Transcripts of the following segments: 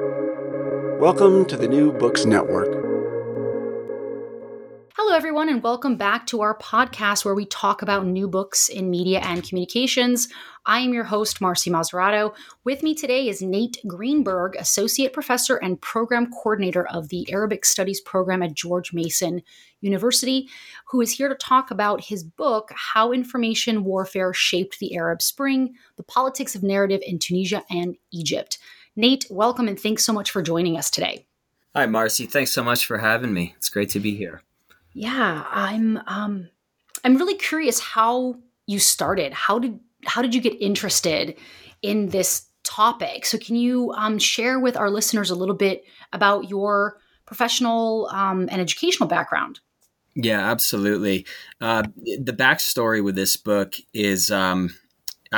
Welcome to the New Books Network. Hello, everyone, and welcome back to our podcast where we talk about new books in media and communications. I am your host, Marcy Maserato. With me today is Nate Greenberg, Associate Professor and Program Coordinator of the Arabic Studies Program at George Mason University, who is here to talk about his book, How Information Warfare Shaped the Arab Spring The Politics of Narrative in Tunisia and Egypt. Nate, welcome and thanks so much for joining us today. Hi, Marcy. Thanks so much for having me. It's great to be here. Yeah, I'm um I'm really curious how you started. How did how did you get interested in this topic? So can you um, share with our listeners a little bit about your professional um, and educational background? Yeah, absolutely. Uh, the backstory with this book is um,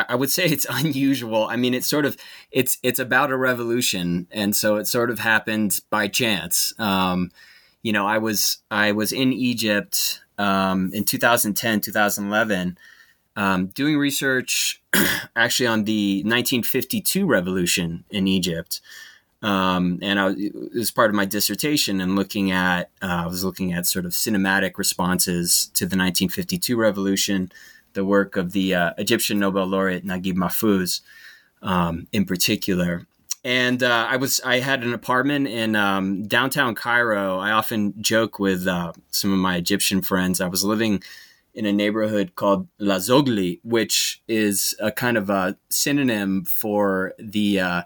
I would say it's unusual. I mean, it's sort of it's it's about a revolution, and so it sort of happened by chance. Um, you know, I was I was in Egypt um, in 2010, 2011, um, doing research actually on the 1952 revolution in Egypt. Um, and I, was, it was part of my dissertation and looking at uh, I was looking at sort of cinematic responses to the 1952 revolution the work of the uh, Egyptian Nobel laureate Naguib Mahfouz, um, in particular. And uh, I was I had an apartment in um, downtown Cairo. I often joke with uh, some of my Egyptian friends. I was living in a neighborhood called La Zogli, which is a kind of a synonym for the uh,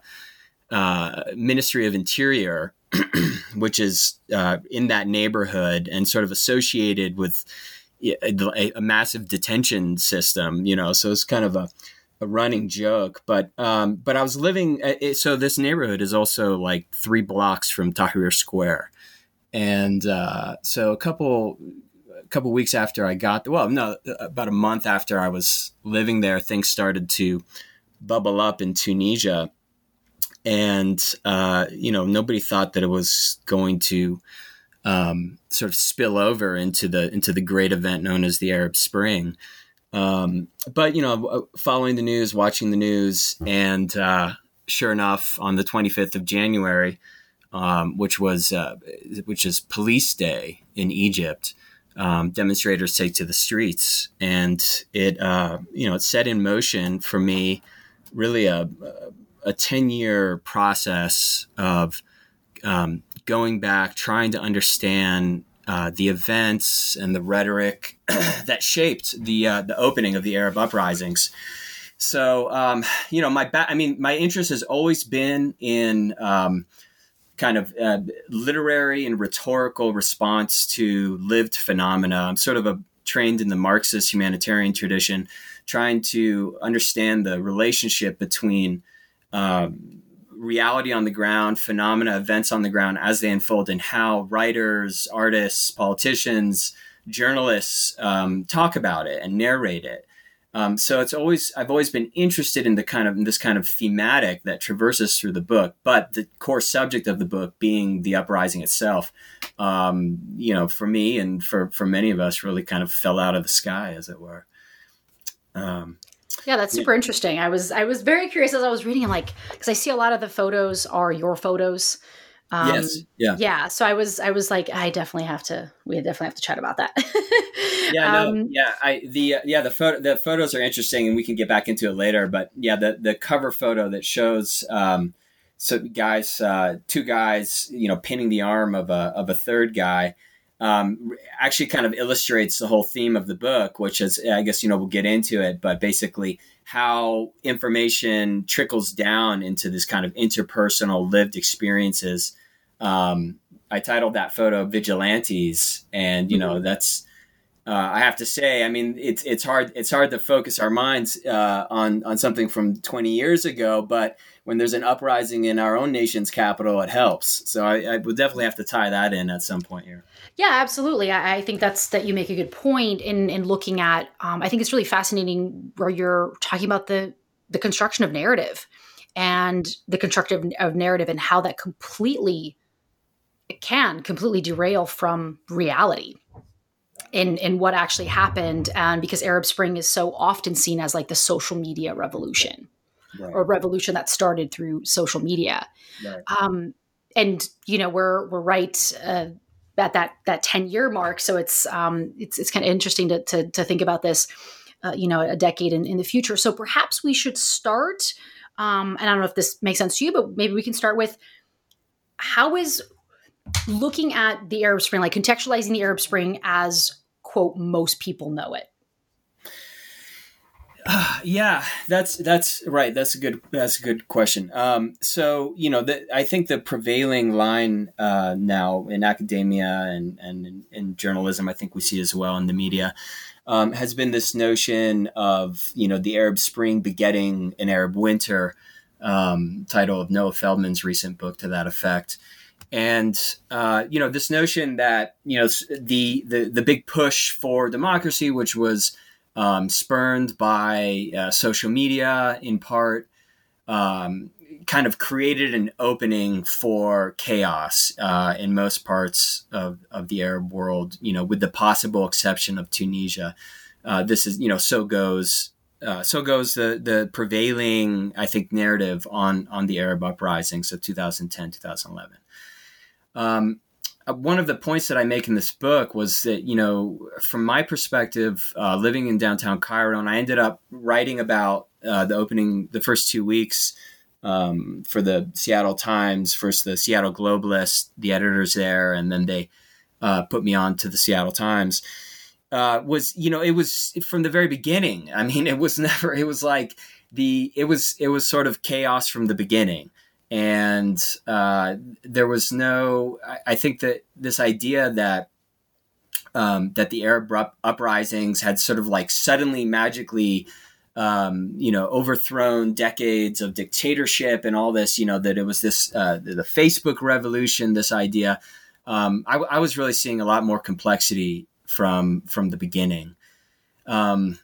uh, Ministry of Interior, which is uh, in that neighborhood and sort of associated with a, a, massive detention system, you know, so it's kind of a, a running joke. But um, but I was living, uh, so this neighborhood is also like three blocks from Tahrir Square, and uh, so a couple a couple weeks after I got well, no, about a month after I was living there, things started to bubble up in Tunisia, and uh, you know nobody thought that it was going to um, sort of spill over into the into the great event known as the Arab Spring. Um, but you know, uh, following the news, watching the news, and uh, sure enough, on the 25th of January, um, which was uh, which is Police Day in Egypt, um, demonstrators take to the streets, and it uh, you know it set in motion for me really a a 10 year process of um, going back, trying to understand uh, the events and the rhetoric that shaped the uh, the opening of the Arab uprisings. So, um, you know, my ba- I mean, my interest has always been in um, kind of uh, literary and rhetorical response to lived phenomena. I'm sort of a trained in the Marxist humanitarian tradition, trying to understand the relationship between um, reality on the ground, phenomena, events on the ground as they unfold, and how writers, artists, politicians, journalists um, talk about it and narrate it. Um, so it's always I've always been interested in the kind of this kind of thematic that traverses through the book, but the core subject of the book being the uprising itself. Um, you know, for me and for for many of us, really kind of fell out of the sky, as it were. Um, yeah, that's super interesting. I was I was very curious as I was reading. I'm like, because I see a lot of the photos are your photos. Um, yes. Yeah. Yeah. So I was I was like, I definitely have to. We definitely have to chat about that. yeah. Um. Yeah. I the uh, yeah the photo the photos are interesting, and we can get back into it later. But yeah, the the cover photo that shows. Um, so guys, uh, two guys, you know, pinning the arm of a of a third guy, um, actually kind of illustrates the whole theme of the book, which is, I guess, you know, we'll get into it, but basically how information trickles down into this kind of interpersonal lived experiences. Um, I titled that photo "Vigilantes," and you know, mm-hmm. that's. Uh, I have to say, I mean, it's it's hard it's hard to focus our minds uh, on on something from 20 years ago, but when there's an uprising in our own nation's capital, it helps. So I, I would definitely have to tie that in at some point here. Yeah, absolutely. I, I, think that's that you make a good point in in looking at. Um, I think it's really fascinating where you're talking about the the construction of narrative and the construction of narrative and how that completely can completely derail from reality in in what actually happened and because arab spring is so often seen as like the social media revolution right. or revolution that started through social media. Right. Um, and you know we're we're right uh, at that that ten year mark, so it's um, it's it's kind of interesting to, to, to think about this, uh, you know, a decade in, in the future. So perhaps we should start. Um, and I don't know if this makes sense to you, but maybe we can start with how is looking at the Arab Spring, like contextualizing the Arab Spring as quote most people know it uh, yeah, that's that's right. That's a good that's a good question. Um, so you know, the, I think the prevailing line uh, now in academia and and in, in, journalism, I think we see as well in the media, um, has been this notion of you know the Arab Spring begetting an Arab Winter, um, title of Noah Feldman's recent book to that effect. And uh, you know this notion that you know the the the big push for democracy, which was um, spurned by uh, social media in part, um, kind of created an opening for chaos uh, in most parts of, of the Arab world, you know, with the possible exception of Tunisia. Uh, this is, you know, so goes. Uh, so goes the the prevailing, I think, narrative on on the Arab uprisings of 2010, 2011. Um, one of the points that I make in this book was that, you know, from my perspective, uh, living in downtown Cairo, and I ended up writing about uh, the opening, the first two weeks um, for the Seattle Times, first the Seattle Globalist, the editors there, and then they uh, put me on to the Seattle Times. Uh, was you know it was from the very beginning. I mean, it was never. It was like the it was it was sort of chaos from the beginning and uh, there was no. I, I, think that this idea that um, that the Arab up- uprisings had sort of like suddenly magically. Um, you know, overthrown decades of dictatorship and all this. You know that it was this uh, the Facebook revolution. This idea, um, I, I, was really seeing a lot more complexity from from the beginning. Um,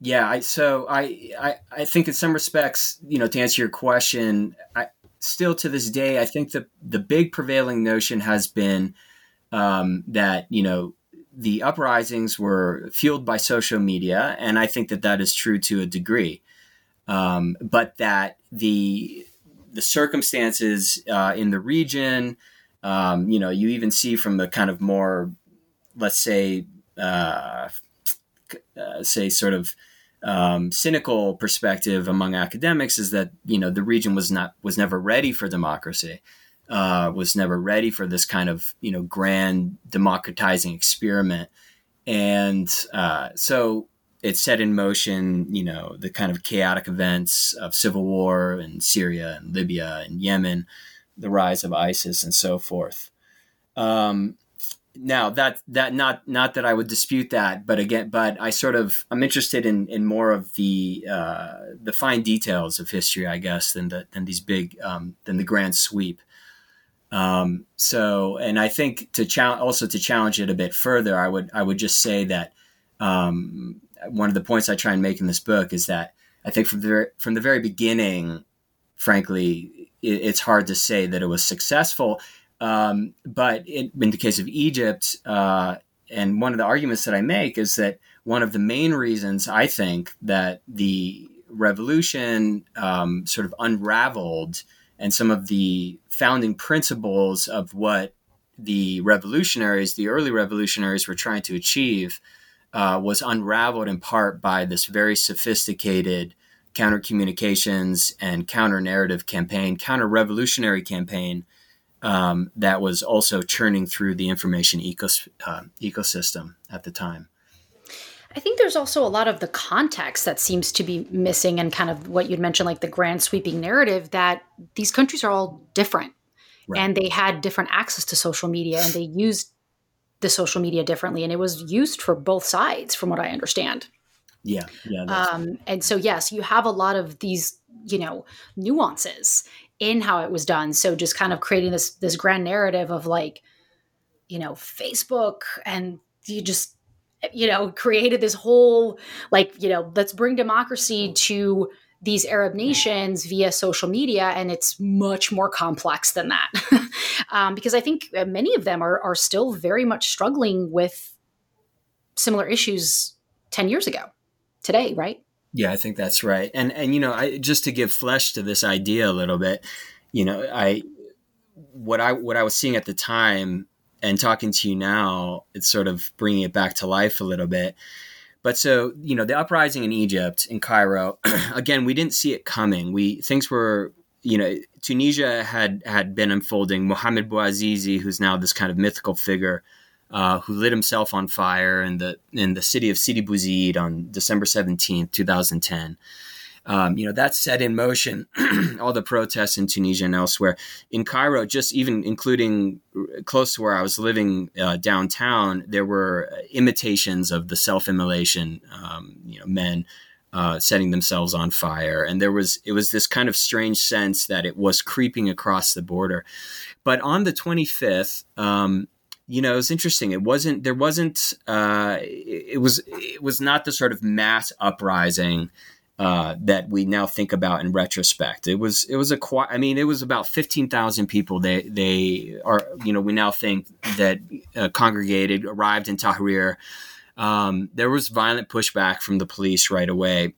yeah, I, so I, I I think in some respects, you know, to answer your question, I still to this day, I think the the big prevailing notion has been um, that you know the uprisings were fueled by social media, and I think that that is true to a degree, um, but that the the circumstances uh, in the region, um, you know, you even see from the kind of more, let's say, uh, uh, say sort of um, cynical perspective among academics is that you know the region was not was never ready for democracy, uh, was never ready for this kind of you know grand democratizing experiment, and uh, so it set in motion you know the kind of chaotic events of civil war in Syria and Libya and Yemen, the rise of ISIS and so forth. Um, now that that not not that I would dispute that, but again, but I sort of I'm interested in in more of the uh, the fine details of history, I guess, than the than these big um, than the grand sweep. Um, so, and I think to challenge also to challenge it a bit further, I would I would just say that um, one of the points I try and make in this book is that I think from the very, from the very beginning, frankly, it, it's hard to say that it was successful um, but in, in, the case of Egypt, uh, and one of the arguments that I make is that one of the main reasons I think that the revolution um, sort of unraveled and some of the founding principles of what the revolutionaries, the early revolutionaries, were trying to achieve uh, was unraveled in part by this very sophisticated counter communications and counter narrative campaign, counter revolutionary campaign um, that was also churning through the information ecos- uh, ecosystem at the time. I think there's also a lot of the context that seems to be missing, and kind of what you'd mentioned, like the grand sweeping narrative that these countries are all different right. and they had different access to social media and they used the social media differently, and it was used for both sides, from what I understand. Yeah, yeah. Um, and so, yes, you have a lot of these, you know, nuances in how it was done. So just kind of creating this this grand narrative of like, you know, Facebook and you just you know created this whole like you know let's bring democracy to these Arab nations via social media, and it's much more complex than that. um, because I think many of them are, are still very much struggling with similar issues 10 years ago today, right? Yeah, I think that's right. And and you know, I just to give flesh to this idea a little bit, you know, I what I what I was seeing at the time and talking to you now, it's sort of bringing it back to life a little bit. But so you know, the uprising in Egypt in Cairo, again, we didn't see it coming. We things were you know Tunisia had had been unfolding. Mohamed Bouazizi, who's now this kind of mythical figure, uh, who lit himself on fire in the in the city of Sidi Bouzid on December seventeenth, two thousand ten um, you know, that set in motion all the protests in Tunisia and elsewhere. In Cairo, just even including close to where I was living uh, downtown, there were imitations of the self-immolation, um, you know, men uh, setting themselves on fire, and there was it was this kind of strange sense that it was creeping across the border. But on the 25th, um, you know, it was interesting. It wasn't there wasn't uh, it was it was not the sort of mass uprising uh, that we now think about in retrospect. It was it was a I mean it was about fifteen thousand people. They they are you know we now think that uh, congregated arrived in Tahrir. Um, there was violent pushback from the police right away,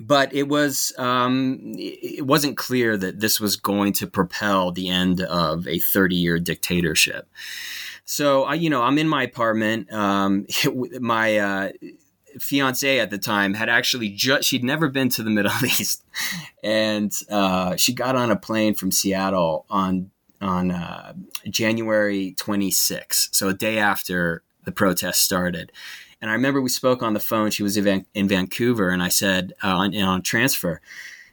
but it was um, it wasn't clear that this was going to propel the end of a thirty year dictatorship. So I you know I'm in my apartment. Um, my uh, fiance at the time had actually just she'd never been to the Middle East, and uh, she got on a plane from Seattle on on uh, January 26, so a day after the protest started. And I remember we spoke on the phone. She was in, Van- in Vancouver, and I said uh, on, on transfer.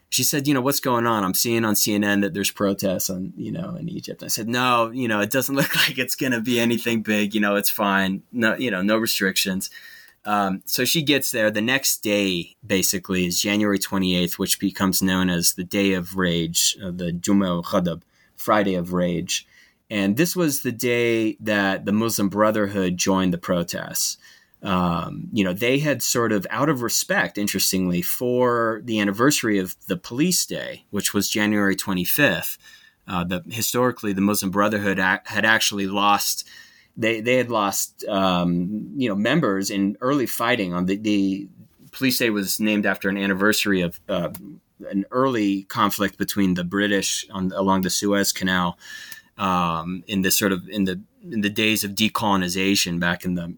She said, "You know what's going on? I'm seeing on CNN that there's protests on, you know, in Egypt." I said, "No, you know, it doesn't look like it's going to be anything big. You know, it's fine. No, you know, no restrictions." Um, so she gets there. The next day, basically, is January 28th, which becomes known as the Day of Rage, uh, the Juma Ghadab, Friday of Rage. And this was the day that the Muslim Brotherhood joined the protests. Um, you know, they had sort of, out of respect, interestingly, for the anniversary of the police day, which was January 25th. Uh, the, historically, the Muslim Brotherhood had actually lost they they had lost um, you know members in early fighting. On the, the police day was named after an anniversary of uh, an early conflict between the British on, along the Suez Canal um, in the sort of in the in the days of decolonization back in the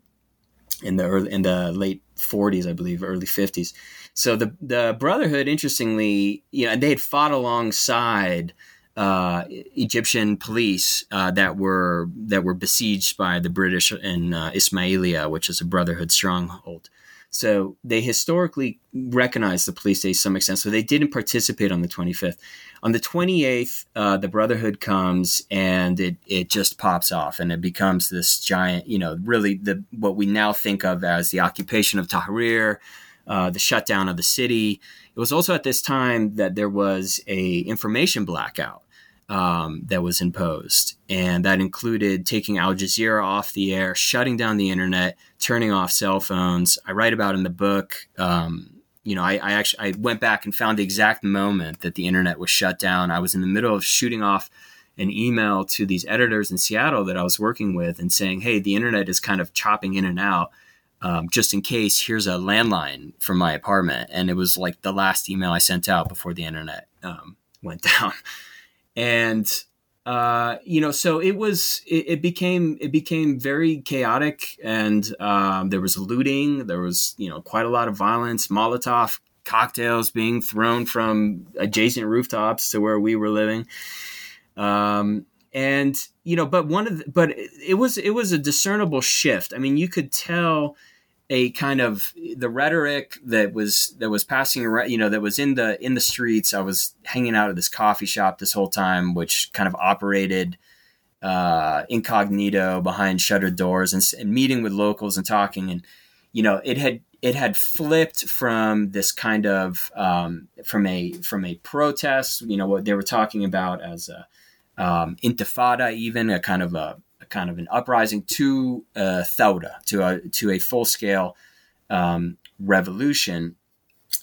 in the early, in the late 40s, I believe, early 50s. So the the Brotherhood, interestingly, you know, they had fought alongside uh, Egyptian police uh, that were that were besieged by the British in uh, Ismailia, which is a Brotherhood stronghold. So they historically recognized the police to some extent. So they didn't participate on the 25th. On the 28th, uh, the Brotherhood comes and it it just pops off and it becomes this giant, you know, really the what we now think of as the occupation of Tahrir. Uh, the shutdown of the city. It was also at this time that there was a information blackout um, that was imposed. And that included taking Al Jazeera off the air, shutting down the internet, turning off cell phones. I write about in the book. Um, you know, I, I, actually I went back and found the exact moment that the internet was shut down. I was in the middle of shooting off an email to these editors in Seattle that I was working with and saying, "Hey, the internet is kind of chopping in and out." Um, just in case, here's a landline from my apartment, and it was like the last email I sent out before the internet um, went down and uh, you know, so it was. It, it, became it became very chaotic, and um, there was looting. There was you know quite a lot of violence. Molotov cocktails being thrown from adjacent rooftops to where we were living. Um, and you know, but one of the, but it was it was a discernible shift. I mean, you could tell a kind of the rhetoric that was that was passing around, you know, that was in the in the streets. I was hanging out at this coffee shop this whole time, which kind of operated uh, incognito behind shuttered doors and, and meeting with locals and talking. And you know, it had it had flipped from this kind of um, from a from a protest. You know, what they were talking about as a um, intifada, even a kind of a kind of an uprising to uh, Thawra, to a to a full scale um, revolution.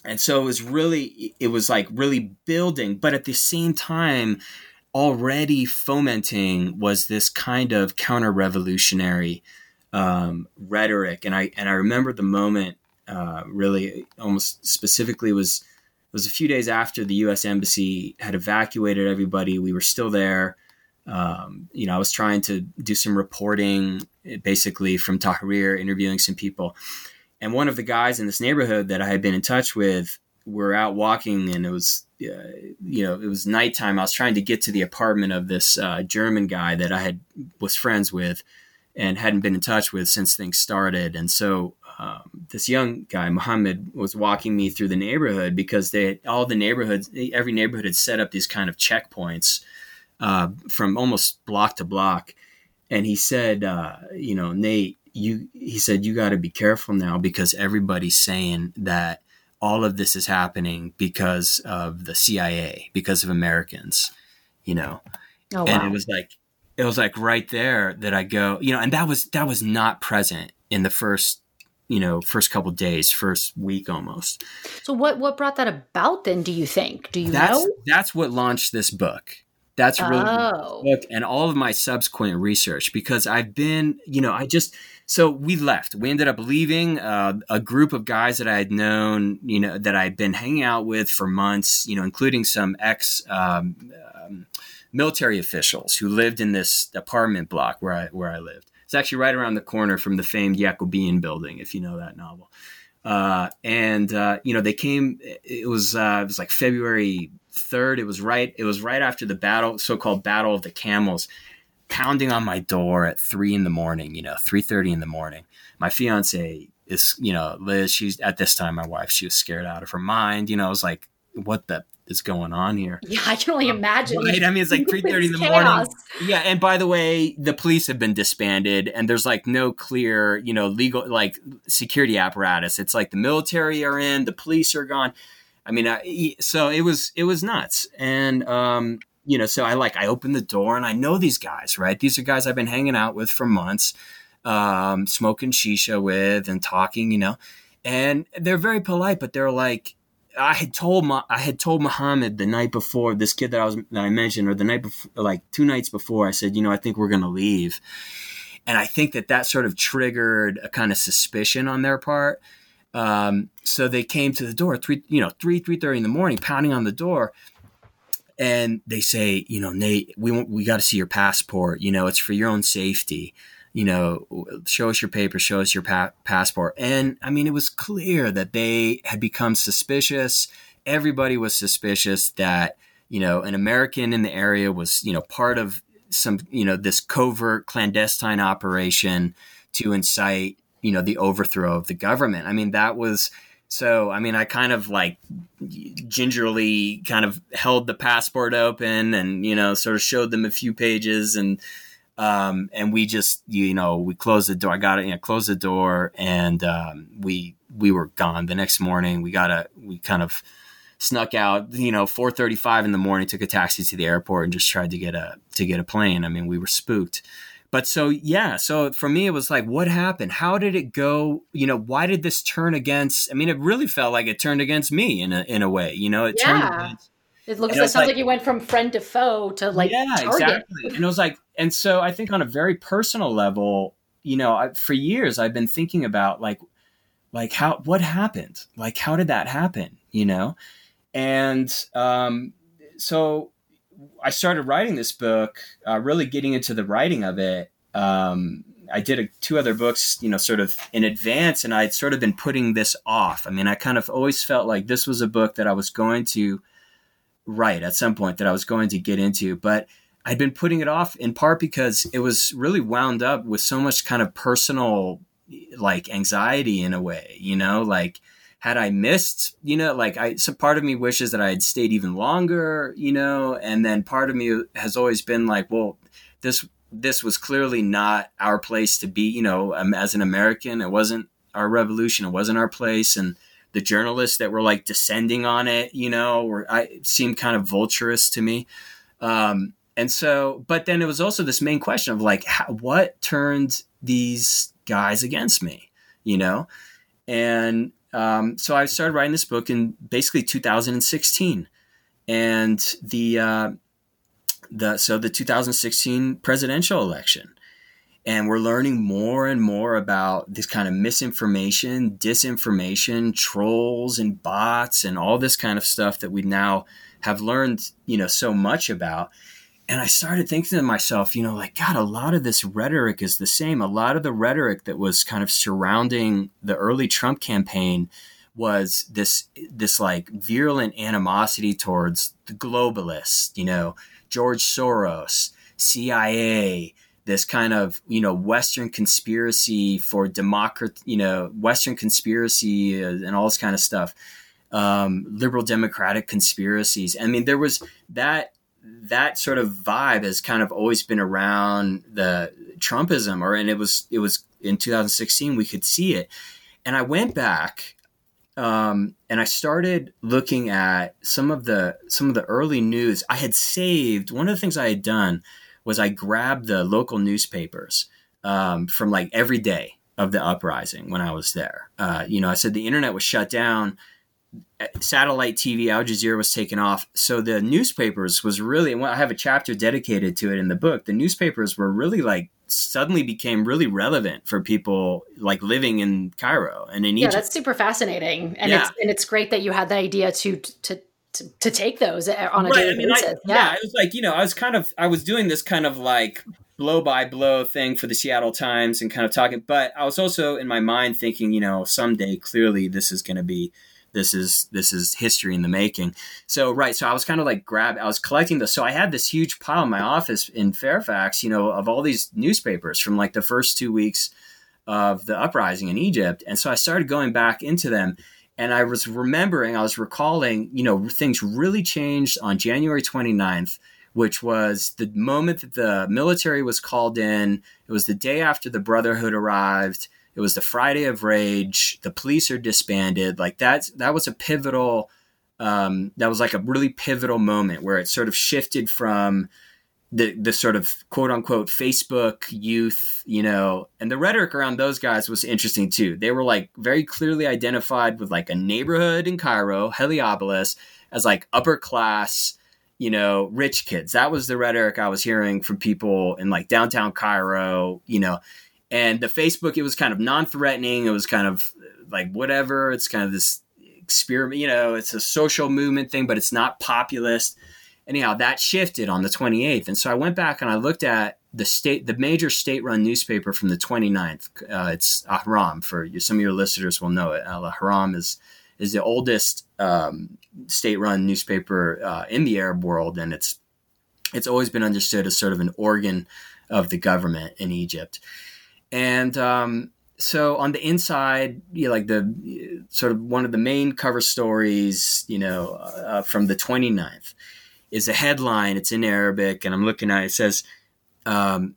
And so it was really, it was like really building, but at the same time, already fomenting was this kind of counter revolutionary um, rhetoric. And I and I remember the moment Uh, really, almost specifically was was a few days after the U.S. embassy had evacuated everybody. We were still there. Um, you know, I was trying to do some reporting, basically from Tahrir, interviewing some people. And one of the guys in this neighborhood that I had been in touch with, were out walking, and it was, uh, you know, it was nighttime. I was trying to get to the apartment of this uh, German guy that I had was friends with, and hadn't been in touch with since things started. And so um, this young guy, Muhammad, was walking me through the neighborhood because they all the neighborhoods, every neighborhood had set up these kind of checkpoints uh, from almost block to block. And he said, uh, you know, Nate, you, he said, you got to be careful now because everybody's saying that all of this is happening because of the CIA, because of Americans, you know. Oh, wow. And it was like, it was like right there that I go, you know, and that was that was not present in the first you know first couple days first week almost so what what brought that about then do you think do you that's, know that's what launched this book that's really oh. book and all of my subsequent research because i've been you know i just so we left we ended up leaving uh, a group of guys that i had known you know that i'd been hanging out with for months you know including some ex um, um, military officials who lived in this apartment block where i where i lived it's actually right around the corner from the famed Yacoubian building, if you know that novel. Uh, and uh, you know they came. It was uh, it was like February third. It was right. It was right after the battle, so-called Battle of the Camels, pounding on my door at three in the morning. You know, three thirty in the morning. My fiance is, you know, Liz. She's at this time my wife. She was scared out of her mind. You know, I was like, what the is going on here. Yeah, I can only um, imagine. Right? I mean, it's like three thirty in the chaos. morning. Yeah, and by the way, the police have been disbanded, and there's like no clear, you know, legal like security apparatus. It's like the military are in, the police are gone. I mean, I, so it was it was nuts, and um, you know, so I like I opened the door and I know these guys, right? These are guys I've been hanging out with for months, um, smoking shisha with and talking, you know, and they're very polite, but they're like I had told my I had told Muhammad the night before this kid that I was that I mentioned or the night before like two nights before I said you know I think we're gonna leave, and I think that that sort of triggered a kind of suspicion on their part. Um, so they came to the door three you know three three thirty in the morning pounding on the door, and they say you know Nate we we got to see your passport you know it's for your own safety you know, show us your paper, show us your pa- passport. And I mean, it was clear that they had become suspicious. Everybody was suspicious that, you know, an American in the area was, you know, part of some, you know, this covert clandestine operation to incite, you know, the overthrow of the government. I mean, that was. So, I mean, I kind of like gingerly kind of held the passport open and, you know, sort of showed them a few pages and, um, and we just, you know, we closed the door. I got it, you know, closed the door, and um, we we were gone. The next morning, we got a we kind of snuck out. You know, four thirty five in the morning, took a taxi to the airport, and just tried to get a to get a plane. I mean, we were spooked. But so yeah, so for me, it was like, what happened? How did it go? You know, why did this turn against? I mean, it really felt like it turned against me in a in a way. You know, it yeah. turned against it looks like, sounds like, like, you went from friend to foe to like yeah, target. exactly. And it was like, and so I think on a very personal level, you know, I, for years I've been thinking about like, like how what happened, like how did that happen, you know, and um, so I started writing this book, uh, really getting into the writing of it. Um, I did a, two other books, you know, sort of in advance, and I'd sort of been putting this off. I mean, I kind of always felt like this was a book that I was going to write at some point that I was going to get into, but I'd been putting it off in part because it was really wound up with so much kind of personal like anxiety in a way, you know, like had I missed, you know, like I, so part of me wishes that I had stayed even longer, you know, and then part of me has always been like, well, this, this was clearly not our place to be, you know, um, as an American, it wasn't our revolution. It wasn't our place. And, the journalists that were like descending on it, you know, were I seemed kind of vulturous to me. Um, and so, but then it was also this main question of like, how, what turned these guys against me, you know? And um, so I started writing this book in basically 2016, and the uh, the so the 2016 presidential election, and we're learning more and more about this kind of misinformation, disinformation, trolls and bots and all this kind of stuff that we now have learned, you know, so much about. And I started thinking to myself, you know, like, God, a lot of this rhetoric is the same. A lot of the rhetoric that was kind of surrounding the early Trump campaign was this, this like virulent animosity towards the globalists, you know, George Soros, CIA, this kind of you know Western conspiracy for democrat, you know Western conspiracy uh, and all this kind of stuff, um, liberal democratic conspiracies. I mean, there was that that sort of vibe has kind of always been around the Trumpism, or and it was it was in 2016 we could see it, and I went back um, and I started looking at some of the some of the early news I had saved. One of the things I had done was I grabbed the local newspapers um, from like every day of the uprising when I was there. Uh, you know, I said the internet was shut down, satellite TV, Al Jazeera was taken off. So the newspapers was really, and I have a chapter dedicated to it in the book. The newspapers were really like suddenly became really relevant for people like living in Cairo and in yeah, Egypt. Yeah, that's super fascinating, and yeah. it's and it's great that you had the idea to to to, to take those uh, on a right. daily I mean, basis. I, yeah. yeah, it was like you know, I was kind of I was doing this kind of like blow by blow thing for the Seattle Times and kind of talking, but I was also in my mind thinking, you know, someday clearly this is going to be this is this is history in the making. So right, so I was kind of like grab I was collecting this. So I had this huge pile in my office in Fairfax, you know, of all these newspapers from like the first 2 weeks of the uprising in Egypt. And so I started going back into them and I was remembering, I was recalling, you know, things really changed on January 29th, which was the moment that the military was called in. It was the day after the Brotherhood arrived. It was the Friday of Rage. The police are disbanded. Like that, that was a pivotal, um, that was like a really pivotal moment where it sort of shifted from the the sort of quote unquote Facebook youth, you know, and the rhetoric around those guys was interesting too. They were like very clearly identified with like a neighborhood in Cairo, Heliopolis, as like upper class, you know, rich kids. That was the rhetoric I was hearing from people in like downtown Cairo, you know. And the Facebook, it was kind of non-threatening. It was kind of like whatever. It's kind of this experiment, you know, it's a social movement thing, but it's not populist anyhow, that shifted on the 28th. And so I went back and I looked at the state, the major state run newspaper from the 29th. Uh, it's Ahram for some of your listeners will know it. Al Ahram is, is the oldest um, state run newspaper uh, in the Arab world. And it's, it's always been understood as sort of an organ of the government in Egypt. And, um, so on the inside, you know, like the sort of one of the main cover stories, you know, uh, from the 29th is a headline. It's in Arabic, and I'm looking at it. it says um,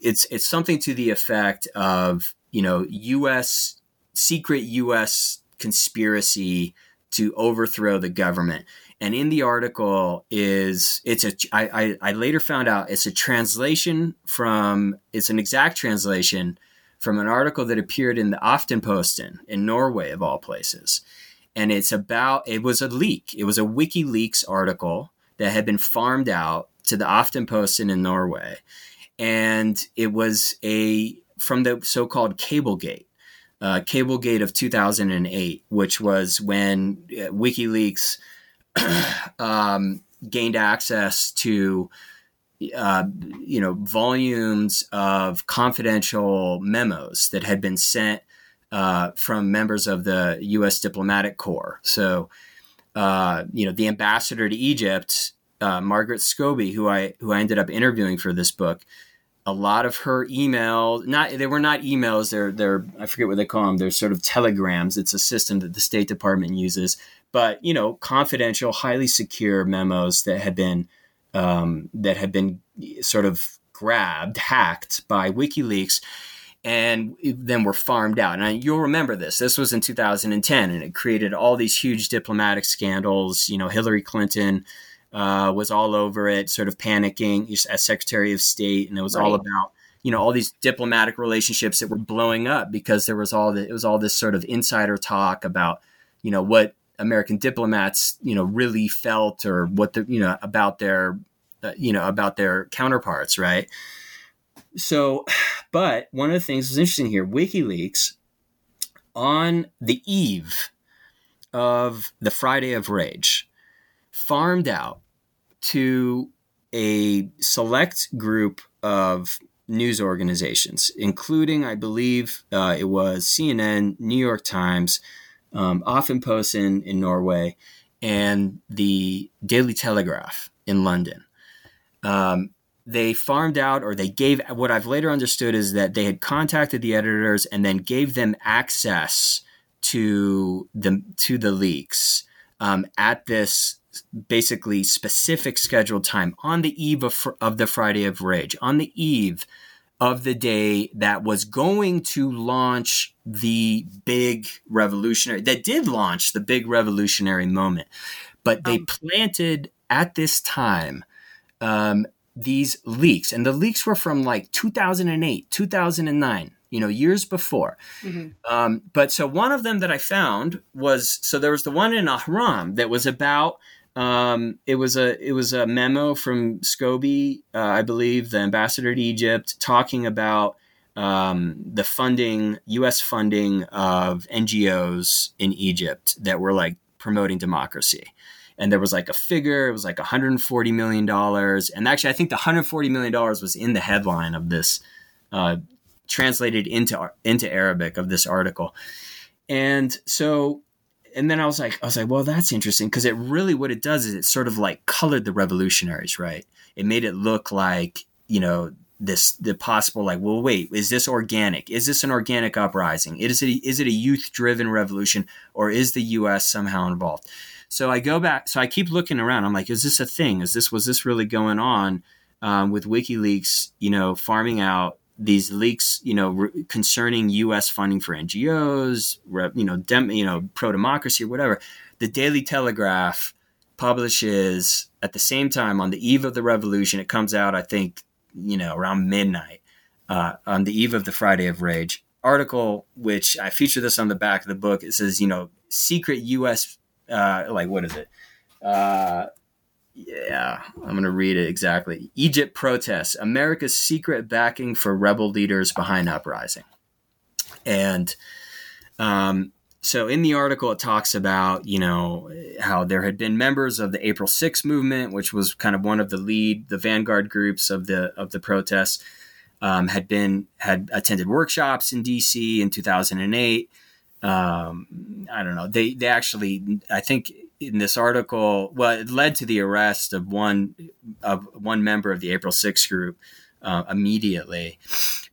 it's it's something to the effect of you know U.S. secret U.S. conspiracy to overthrow the government. And in the article is it's a I, I, I later found out it's a translation from it's an exact translation from an article that appeared in the Aftenposten in Norway of all places. And it's about it was a leak. It was a WikiLeaks article that had been farmed out to the Aftenposten in Norway. And it was a from the so-called Cablegate, uh, Cablegate of 2008, which was when uh, WikiLeaks um, gained access to uh, you know volumes of confidential memos that had been sent uh, from members of the U.S. diplomatic corps. So uh, you know, the ambassador to Egypt, uh, Margaret Scobey, who I who I ended up interviewing for this book. A lot of her emails, not they were not emails. They're they're I forget what they call them. They're sort of telegrams. It's a system that the State Department uses, but you know, confidential, highly secure memos that had been um, that had been sort of grabbed, hacked by WikiLeaks and then were farmed out. And you'll remember this. This was in 2010, and it created all these huge diplomatic scandals. You know, Hillary Clinton uh, was all over it, sort of panicking as Secretary of State, and it was right. all about you know all these diplomatic relationships that were blowing up because there was all the, it was all this sort of insider talk about you know what American diplomats you know really felt or what the you know about their uh, you know about their counterparts, right? so, but one of the things that's interesting here WikiLeaks, on the eve of the Friday of Rage, farmed out to a select group of news organizations, including, I believe, uh, it was CNN, New York Times, um, Aftenposten in Norway, and the Daily Telegraph in London. Um, they farmed out or they gave what I've later understood is that they had contacted the editors and then gave them access to the to the leaks um, at this basically specific scheduled time on the eve of, of the Friday of Rage, on the eve of the day that was going to launch the big revolutionary, that did launch the big revolutionary moment. But they um, planted at this time um, these leaks, and the leaks were from like 2008, 2009, you know, years before. Mm-hmm. Um, but so one of them that I found was so there was the one in Ahram that was about. Um, it was a it was a memo from Scobey, uh, I believe, the ambassador to Egypt, talking about um, the funding, U.S. funding of NGOs in Egypt that were like promoting democracy and there was like a figure it was like 140 million dollars and actually i think the 140 million dollars was in the headline of this uh, translated into into arabic of this article and so and then i was like i was like well that's interesting because it really what it does is it sort of like colored the revolutionaries right it made it look like you know this the possible like well wait is this organic is this an organic uprising is it is it a youth driven revolution or is the us somehow involved so I go back. So I keep looking around. I'm like, is this a thing? Is this was this really going on um, with WikiLeaks? You know, farming out these leaks. You know, re- concerning U.S. funding for NGOs. You know, dem- you know, pro democracy or whatever. The Daily Telegraph publishes at the same time on the eve of the revolution. It comes out, I think, you know, around midnight uh, on the eve of the Friday of Rage article, which I feature this on the back of the book. It says, you know, secret U.S uh, like what is it? Uh, yeah, I'm going to read it exactly. Egypt protests America's secret backing for rebel leaders behind uprising. And um, so in the article, it talks about, you know, how there had been members of the April 6 movement, which was kind of one of the lead, the vanguard groups of the, of the protests, um, had been, had attended workshops in DC in 2008 um, I don't know. They they actually, I think in this article, well, it led to the arrest of one of one member of the April 6th group uh, immediately.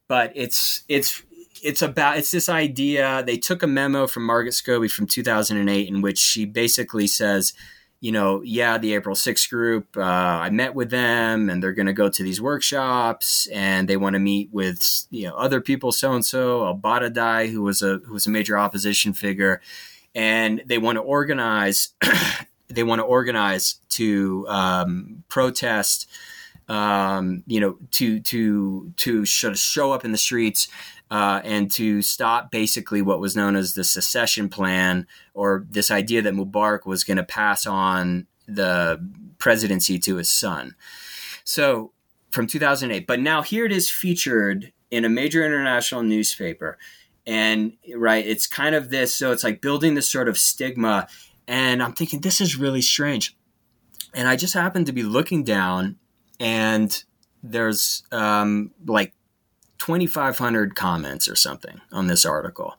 But it's it's it's about it's this idea. They took a memo from Margaret Scobey from 2008 in which she basically says you know, yeah, the April 6th group, uh, I met with them and they're going to go to these workshops and they want to meet with, you know, other people, so and so, ElBaradei, who was a, who was a major opposition figure. And they want to organize, they want to organize to um, protest, um, you know, to, to, to show up in the streets uh, and to stop basically what was known as the succession plan or this idea that Mubarak was going to pass on the presidency to his son. So from 2008, but now here it is featured in a major international newspaper. And right, it's kind of this, so it's like building this sort of stigma. And I'm thinking, this is really strange. And I just happened to be looking down, and there's um, like 2,500 comments or something on this article.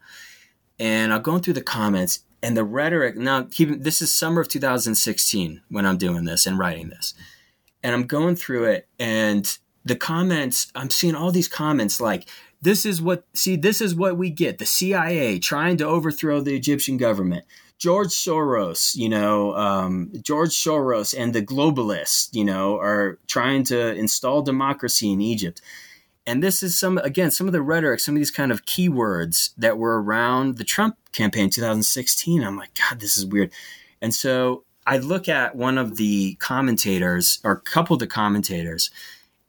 And I'm going through the comments and the rhetoric. Now, keep, this is summer of 2016 when I'm doing this and writing this. And I'm going through it and the comments, I'm seeing all these comments like, this is what, see, this is what we get the CIA trying to overthrow the Egyptian government. George Soros, you know, um, George Soros and the globalists, you know, are trying to install democracy in Egypt. And this is some, again, some of the rhetoric, some of these kind of keywords that were around the Trump campaign 2016. I'm like, God, this is weird. And so I look at one of the commentators or a couple of the commentators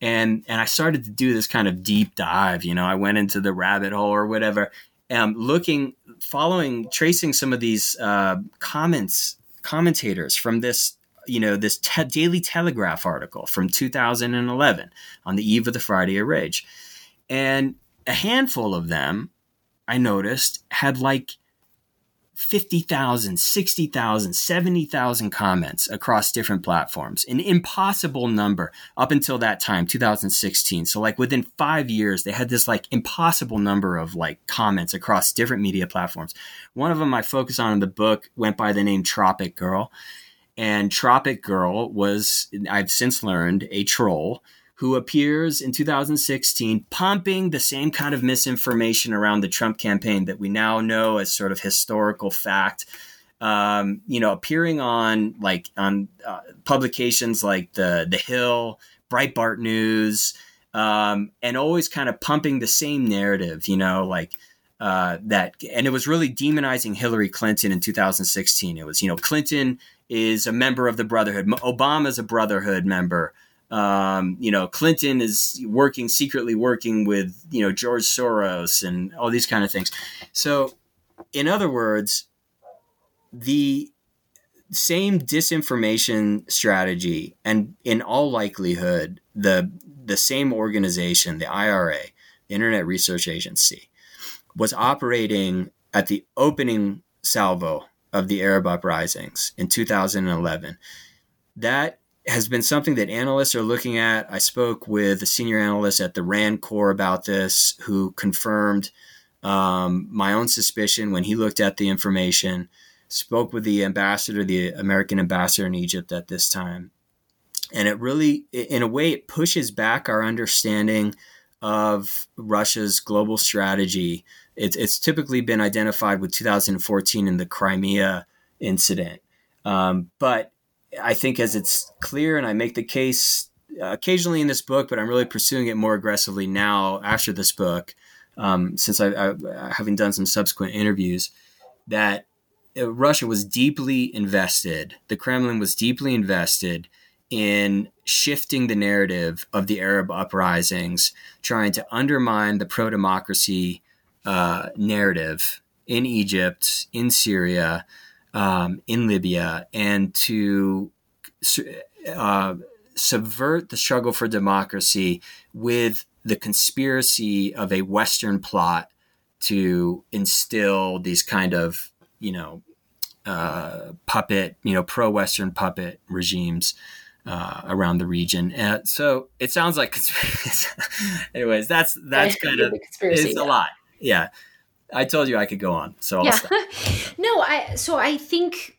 and and I started to do this kind of deep dive. You know, I went into the rabbit hole or whatever, and looking, following, tracing some of these uh, comments, commentators from this you know, this te- Daily Telegraph article from 2011 on the eve of the Friday of Rage. And a handful of them, I noticed, had like 50,000, 60,000, 70,000 comments across different platforms. An impossible number up until that time, 2016. So like within 5 years they had this like impossible number of like comments across different media platforms. One of them I focus on in the book went by the name Tropic Girl. And Tropic Girl was I've since learned a troll who appears in 2016 pumping the same kind of misinformation around the Trump campaign that we now know as sort of historical fact. Um, you know, appearing on like on uh, publications like the The Hill, Breitbart News, um, and always kind of pumping the same narrative. You know, like uh, that, and it was really demonizing Hillary Clinton in 2016. It was, you know, Clinton is a member of the Brotherhood, Obama's a Brotherhood member. Um, you know, Clinton is working secretly working with you know George Soros and all these kind of things. So, in other words, the same disinformation strategy, and in all likelihood, the the same organization, the IRA, the Internet Research Agency, was operating at the opening salvo of the Arab uprisings in 2011. That has been something that analysts are looking at. I spoke with a senior analyst at the RAND Corps about this who confirmed um, my own suspicion when he looked at the information. Spoke with the ambassador, the American ambassador in Egypt at this time. And it really, in a way, it pushes back our understanding of Russia's global strategy. It's, it's typically been identified with 2014 in the Crimea incident. Um, but I think as it's clear, and I make the case uh, occasionally in this book, but I'm really pursuing it more aggressively now after this book, um, since I, I, having done some subsequent interviews, that uh, Russia was deeply invested. The Kremlin was deeply invested in shifting the narrative of the Arab uprisings, trying to undermine the pro democracy uh, narrative in Egypt, in Syria, um, in Libya and to uh, subvert the struggle for democracy with the conspiracy of a Western plot to instill these kind of, you know, uh, puppet, you know, pro Western puppet regimes uh, around the region. And so it sounds like, anyways, that's that's kind of it's a lot. Yeah. I told you I could go on. So I'll yeah. no, I so I think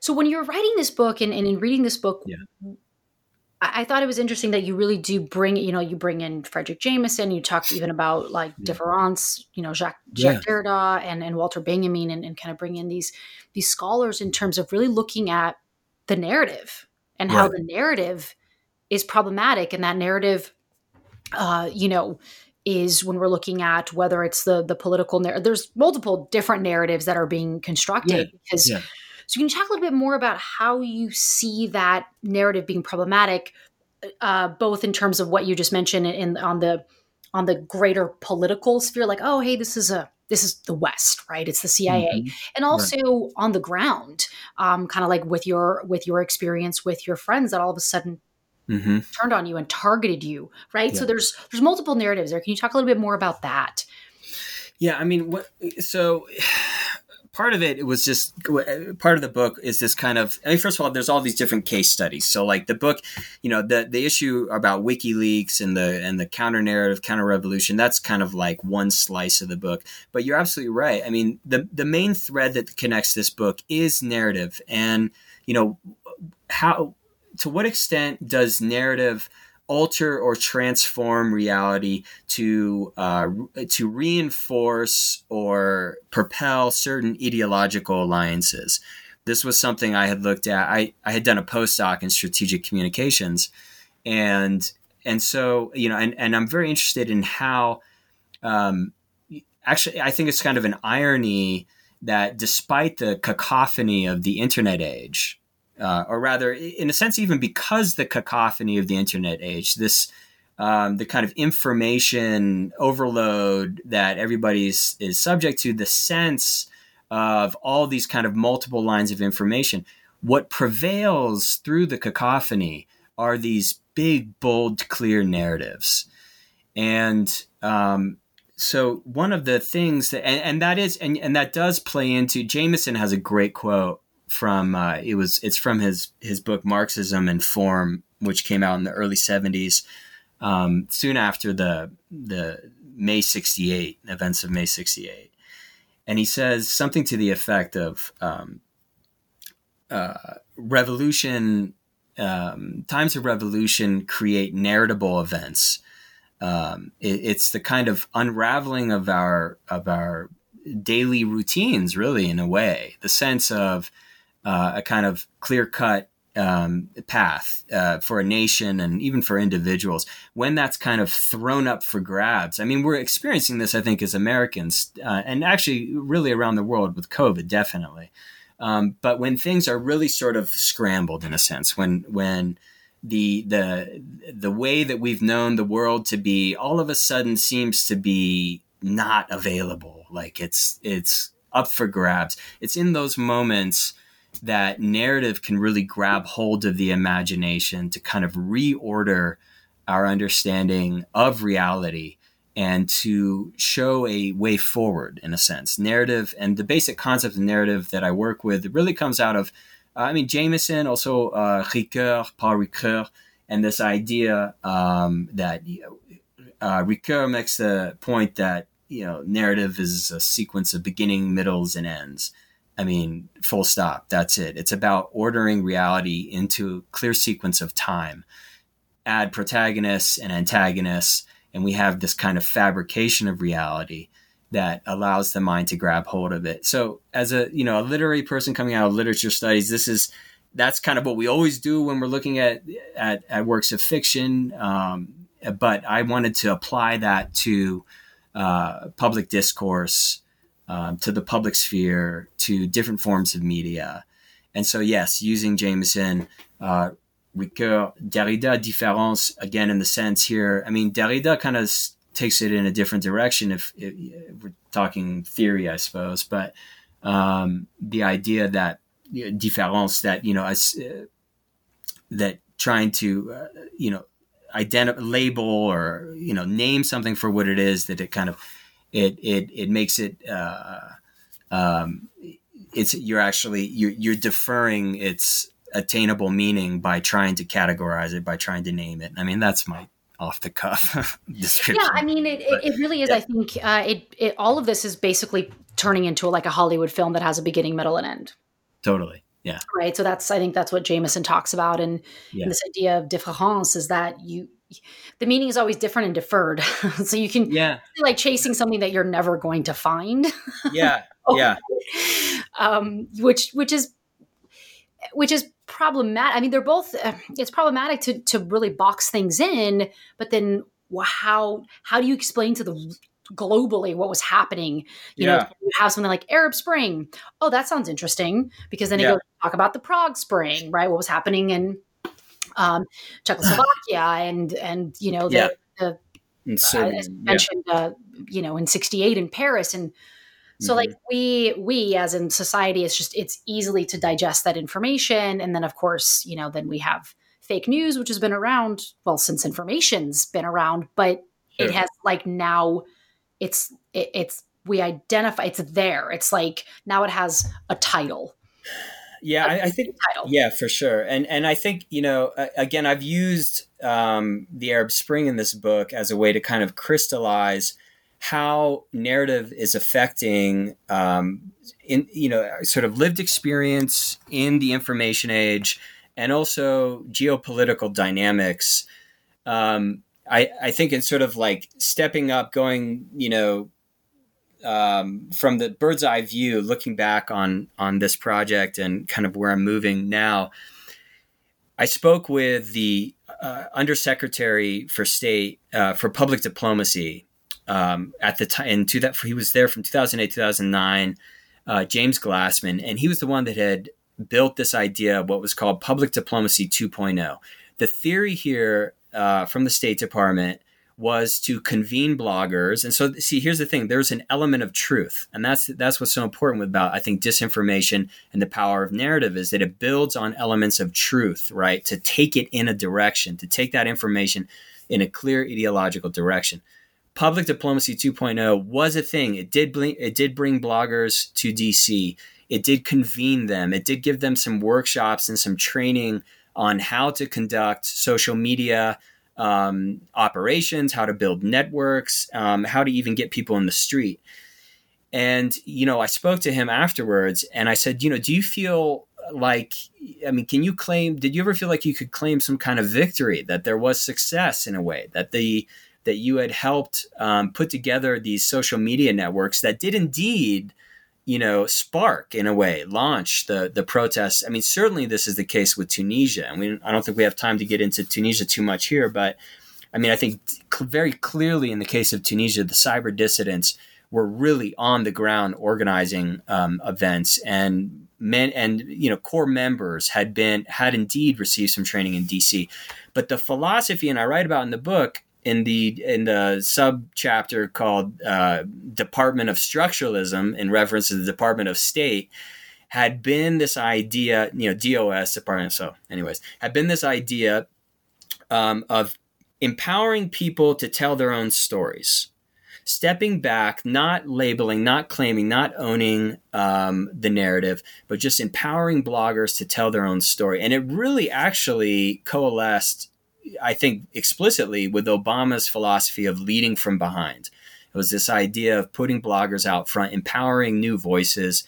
so when you're writing this book and, and in reading this book, yeah. I, I, thought it was interesting that you really do bring, you know, you bring in Fredric Jameson, you talk even about like yeah. Difference, you know, Jacques, Jacques yeah. Derrida and, and Walter Benjamin and, and kind of bring in these these scholars in terms of really looking at the narrative and right. how the narrative is problematic and that narrative uh, you know, is when we're looking at whether it's the the political narrative. There's multiple different narratives that are being constructed yeah. because. Yeah. So, can you talk a little bit more about how you see that narrative being problematic, uh, both in terms of what you just mentioned in on the on the greater political sphere, like, oh, hey, this is a this is the West, right? It's the CIA, mm-hmm. and also right. on the ground, um, kind of like with your with your experience with your friends that all of a sudden mm-hmm. turned on you and targeted you, right? Yeah. So there's there's multiple narratives there. Can you talk a little bit more about that? Yeah, I mean, what so part of it, it was just part of the book is this kind of I mean, first of all, there's all these different case studies. So like the book, you know, the the issue about WikiLeaks and the and the counter narrative, counter revolution, that's kind of like one slice of the book. But you're absolutely right. I mean, the the main thread that connects this book is narrative and you know how to what extent does narrative alter or transform reality to uh, to reinforce or propel certain ideological alliances. This was something I had looked at. I, I had done a postdoc in strategic communications, and and so you know, and, and I'm very interested in how. Um, actually, I think it's kind of an irony that despite the cacophony of the internet age, uh, or rather, in a sense, even because the cacophony of the internet age, this um, the kind of information overload that everybody is, subject to, the sense of all these kind of multiple lines of information, what prevails through the cacophony are these big, bold, clear narratives. And um, so one of the things that and, and that is and, and that does play into Jameson has a great quote from uh, it was it's from his his book Marxism and Form, which came out in the early seventies, um, soon after the the May sixty eight events of May sixty eight, and he says something to the effect of um, uh, revolution. Um, times of revolution create narratable events. Um, it, it's the kind of unraveling of our of our daily routines, really, in a way. The sense of uh, a kind of clear cut um, path uh, for a nation and even for individuals when that's kind of thrown up for grabs. I mean, we're experiencing this, I think, as Americans, uh, and actually, really around the world with COVID, definitely. Um, but when things are really sort of scrambled in a sense, when when the the the way that we've known the world to be all of a sudden seems to be not available, like it's it's up for grabs. It's in those moments that narrative can really grab hold of the imagination to kind of reorder our understanding of reality and to show a way forward in a sense. Narrative and the basic concept of narrative that i work with really comes out of i mean jameson also uh, ricoeur paul ricoeur and this idea um, that uh, ricoeur makes the point that you know narrative is a sequence of beginning middles and ends I mean, full stop. That's it. It's about ordering reality into a clear sequence of time. Add protagonists and antagonists, and we have this kind of fabrication of reality that allows the mind to grab hold of it. So, as a you know a literary person coming out of literature studies, this is that's kind of what we always do when we're looking at at, at works of fiction. Um, but I wanted to apply that to uh, public discourse um, to the public sphere, to different forms of media. And so, yes, using Jameson, uh, Ricoeur, Derrida, différance, again, in the sense here, I mean, Derrida kind of takes it in a different direction if, if, we're talking theory, I suppose, but um, the idea that you know, différance, that, you know, as, uh, that trying to, uh, you know, identify, label or, you know, name something for what it is, that it kind of it it it makes it uh, um, it's you're actually you're, you're deferring its attainable meaning by trying to categorize it by trying to name it. I mean that's my off the cuff description. Yeah, I mean it, but, it, really is. Yeah. I think uh, it, it all of this is basically turning into like a Hollywood film that has a beginning, middle, and end. Totally. Yeah. Right. So that's I think that's what Jameson talks about, and, yeah. and this idea of difference is that you the meaning is always different and deferred. so you can yeah like chasing something that you're never going to find. Yeah. yeah. um, which which is which is problematic. I mean, they're both. Uh, it's problematic to to really box things in, but then how how do you explain to the globally what was happening. You yeah. know, you have something like Arab Spring. Oh, that sounds interesting because then you yeah. go talk about the Prague Spring, right? What was happening in um, Czechoslovakia and and you know the, yeah. the so, uh, mentioned yeah. uh, you know in 68 in Paris and so mm-hmm. like we we as in society it's just it's easily to digest that information and then of course you know then we have fake news which has been around well since information's been around but sure. it has like now it's it, it's we identify it's there it's like now it has a title yeah, I, I, think yeah, for sure, and and I think you know again, I've used um, the Arab Spring in this book as a way to kind of crystallize how narrative is affecting um, in you know sort of lived experience in the information age, and also geopolitical dynamics. Um, I, I think in sort of like stepping up, going, you know, um, from the bird's eye view, looking back on on this project and kind of where I'm moving now, I spoke with the uh, Undersecretary for State uh, for Public Diplomacy um, at the time. That he was there from 2008 2009. Uh, James Glassman, and he was the one that had built this idea of what was called public diplomacy 2.0. The theory here uh, from the State Department was to convene bloggers. And so, see, here's the thing: there's an element of truth, and that's that's what's so important about I think disinformation and the power of narrative is that it builds on elements of truth, right? To take it in a direction, to take that information in a clear ideological direction. public diplomacy 2.0 was a thing. It did bring, it did bring bloggers to DC. It did convene them. It did give them some workshops and some training on how to conduct social media um, operations, how to build networks, um, how to even get people in the street. And you know, I spoke to him afterwards, and I said, you know, do you feel like i mean can you claim did you ever feel like you could claim some kind of victory that there was success in a way that the that you had helped um, put together these social media networks that did indeed, you know, spark in a way, launch the the protests. I mean, certainly this is the case with Tunisia, and we I don't think we have time to get into Tunisia too much here, but I mean, I think very clearly in the case of Tunisia, the cyber dissidents were really on the ground organizing um, events and men and you know core members had been had indeed received some training in DC but the philosophy and I write about in the book in the in the sub chapter called uh, Department of Structuralism, in reference to the Department of State, had been this idea, you know, DOS Department. So, anyways, had been this idea um, of empowering people to tell their own stories, stepping back, not labeling, not claiming, not owning um, the narrative, but just empowering bloggers to tell their own story. And it really actually coalesced I think explicitly with Obama's philosophy of leading from behind. It was this idea of putting bloggers out front, empowering new voices.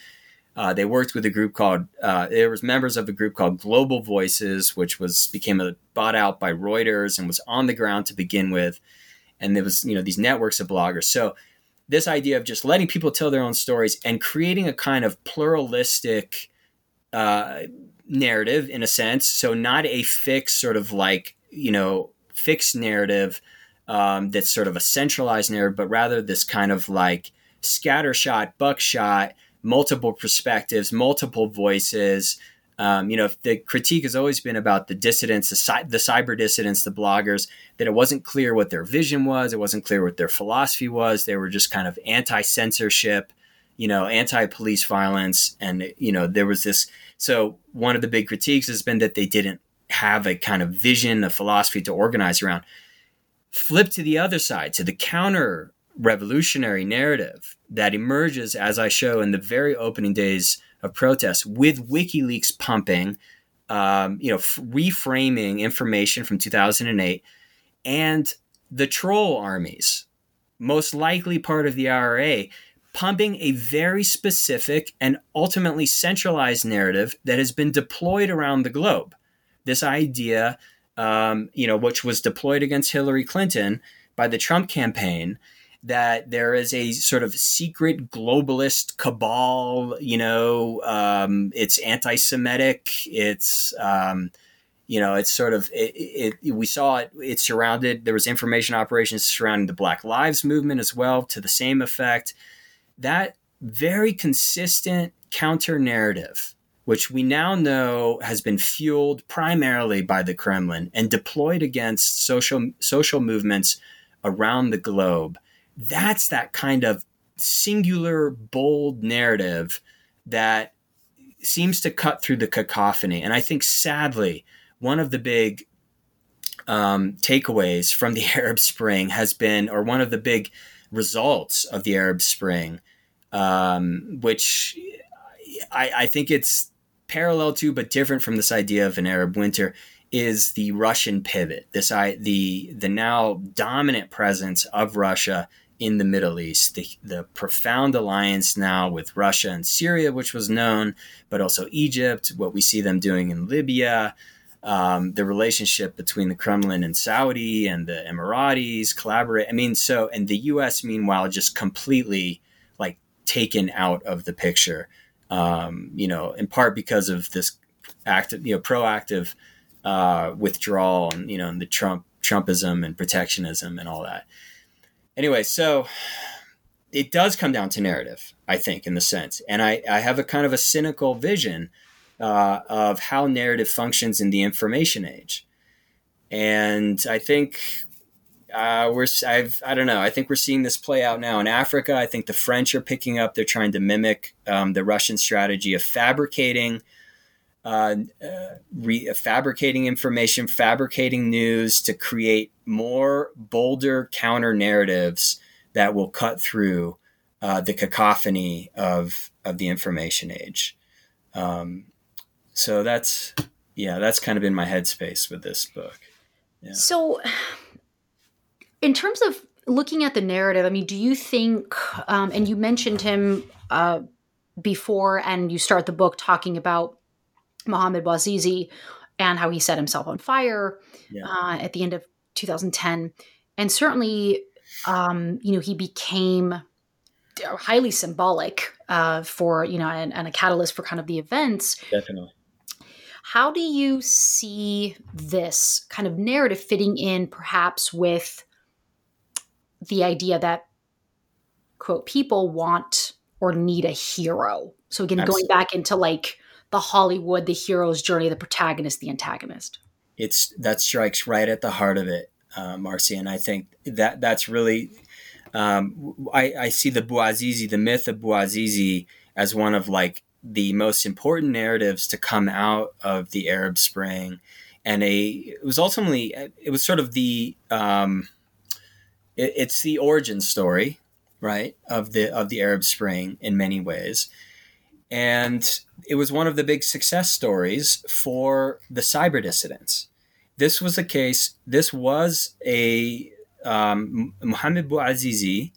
Uh, they worked with a group called uh, there was members of a group called Global Voices, which was became a, bought out by Reuters and was on the ground to begin with. And there was you know these networks of bloggers. So this idea of just letting people tell their own stories and creating a kind of pluralistic uh, narrative in a sense. So not a fixed sort of like you know fixed narrative um, that's sort of a centralized narrative, but rather this kind of like scattershot, buckshot, multiple perspectives, multiple voices. Um, you know, the critique has always been about the dissidents, the, the cyber dissidents, the bloggers, that it wasn't clear what their vision was. It wasn't clear what their philosophy was. They were just kind of anti censorship, you know, anti police violence. And, you know, there was this. So one of the big critiques has been that they didn't have a kind of vision, a philosophy to organize around. Flip to the other side, to the counter revolutionary narrative that emerges, as I show in the very opening days of protests, with WikiLeaks pumping, um, you know, f- reframing information from 2008, and the troll armies, most likely part of the IRA, pumping a very specific and ultimately centralized narrative that has been deployed around the globe this idea, um, you know, which was deployed against Hillary Clinton by the Trump campaign, that there is a sort of secret globalist cabal. You know, um, it's anti-Semitic. It's um, you know, it's sort of it, it, we saw it. It surrounded. There was information operations surrounding the Black Lives Movement as well, to the same effect. That very consistent counter narrative which we now know has been fueled primarily by the Kremlin and deployed against social social movements around the globe. That's that kind of singular, bold narrative that seems to cut through the cacophony. And I think, sadly, one of the big um, takeaways from the Arab Spring has been, or one of the big results of the Arab Spring, um, which I, I, think it's parallel to but different from this idea of an Arab winter is the Russian pivot. This I the the now dominant presence of Russia in the Middle East, the, the profound alliance now with Russia and Syria, which was known, but also Egypt, what we see them doing in Libya, um, the relationship between the Kremlin and Saudi and the Emiratis collaborate. I mean, so, and the US, meanwhile, just completely like taken out of the picture um, you know, in part because of this active, you know, proactive uh, withdrawal and you know, and the Trump Trumpism and protectionism and all that. Anyway, so it does come down to narrative, I think, in the sense, and I, I have a kind of a cynical vision uh, of how narrative functions in the information age, and I think uh, we're I've I don't know. I think we're seeing this play out now in Africa. I think the French are picking up. They're trying to mimic um, the Russian strategy of fabricating uh, uh, re- fabricating information, fabricating news to create more bolder counter narratives that will cut through uh, the cacophony of of the information age. Um, so that's yeah, that's kind of in my headspace with this book. Yeah. So, in terms of looking at the narrative, I mean, do you think? Um, and you mentioned him uh, before, and you start the book talking about Mohammed Bouazizi and how he set himself on fire yeah. uh, at the end of 2010, and certainly, um, you know, he became highly symbolic uh, for you know and, and, a catalyst for kind of the events. Definitely. How do you see this kind of narrative fitting in, perhaps with the idea that quote people want or need a hero? So again, Absolutely. going back into like the Hollywood, the hero's journey, the protagonist, the antagonist. It's that strikes right at the heart of it, uh, Marcy, and I think that that's really um, I, I, see the Bouazizi, the myth of Bouazizi, as one of like the most important narratives to come out of the Arab Spring, and a it was ultimately it was sort of the um, it, it's the origin story, right, of the of the Arab Spring in many ways, and it was one of the big success stories for the cyber dissidents. This was a case. This was a um, Muhammad Bouazizi,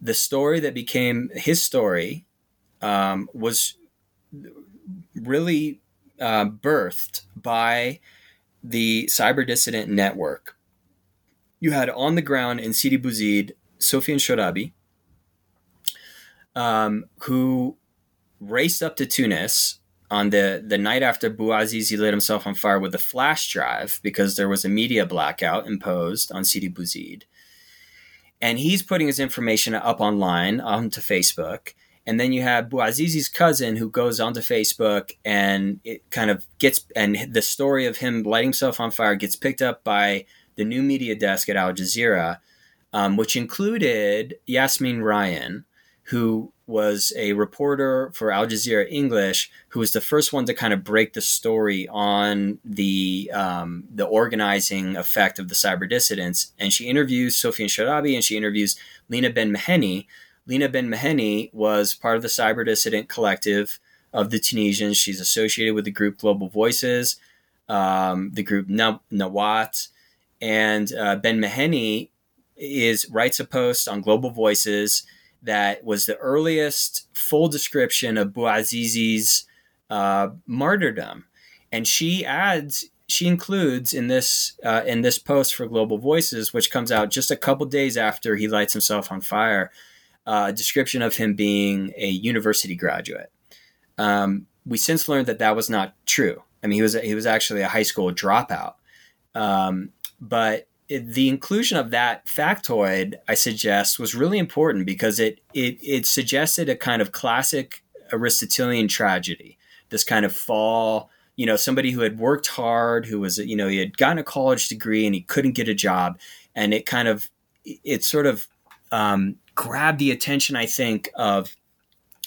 the story that became his story, um, was really uh, birthed by the cyber dissident network. You had on the ground in Sidi Bouzid Sofian Chourabi, um, who raced up to Tunis on the, the night after Bouazizi lit himself on fire with a flash drive because there was a media blackout imposed on Sidi Bouzid. And he's putting his information up online onto Facebook. And then you have Bouazizi's cousin who goes onto Facebook and it kind of gets, and the story of him lighting himself on fire gets picked up by the new media desk at Al Jazeera, um, which included Yasmine Ryan, who was a reporter for Al Jazeera English who was the first one to kind of break the story on the um, the organizing effect of the cyber dissidents. And she interviews Sofian Chourabi and she interviews Lina Ben Mhenni. Lina Ben Mhenni was part of the cyber dissident collective of the Tunisians. She's associated with the group Global Voices, um, the group Nawaat, and uh, Ben Mhenni is writes a post on Global Voices that was the earliest full description of Bouazizi's uh, martyrdom, and she adds she includes in this uh, in this post for Global Voices, which comes out just a couple days after he lights himself on fire, uh, a description of him being a university graduate. Um, we since learned that that was not true. I mean, he was he was actually a high school dropout, um, but it, the inclusion of that factoid, I suggest, was really important because it, it it suggested a kind of classic Aristotelian tragedy. This kind of fall, you know, somebody who had worked hard, who was, you know, he had gotten a college degree and he couldn't get a job, and it kind of, it sort of um, grabbed the attention, I think, of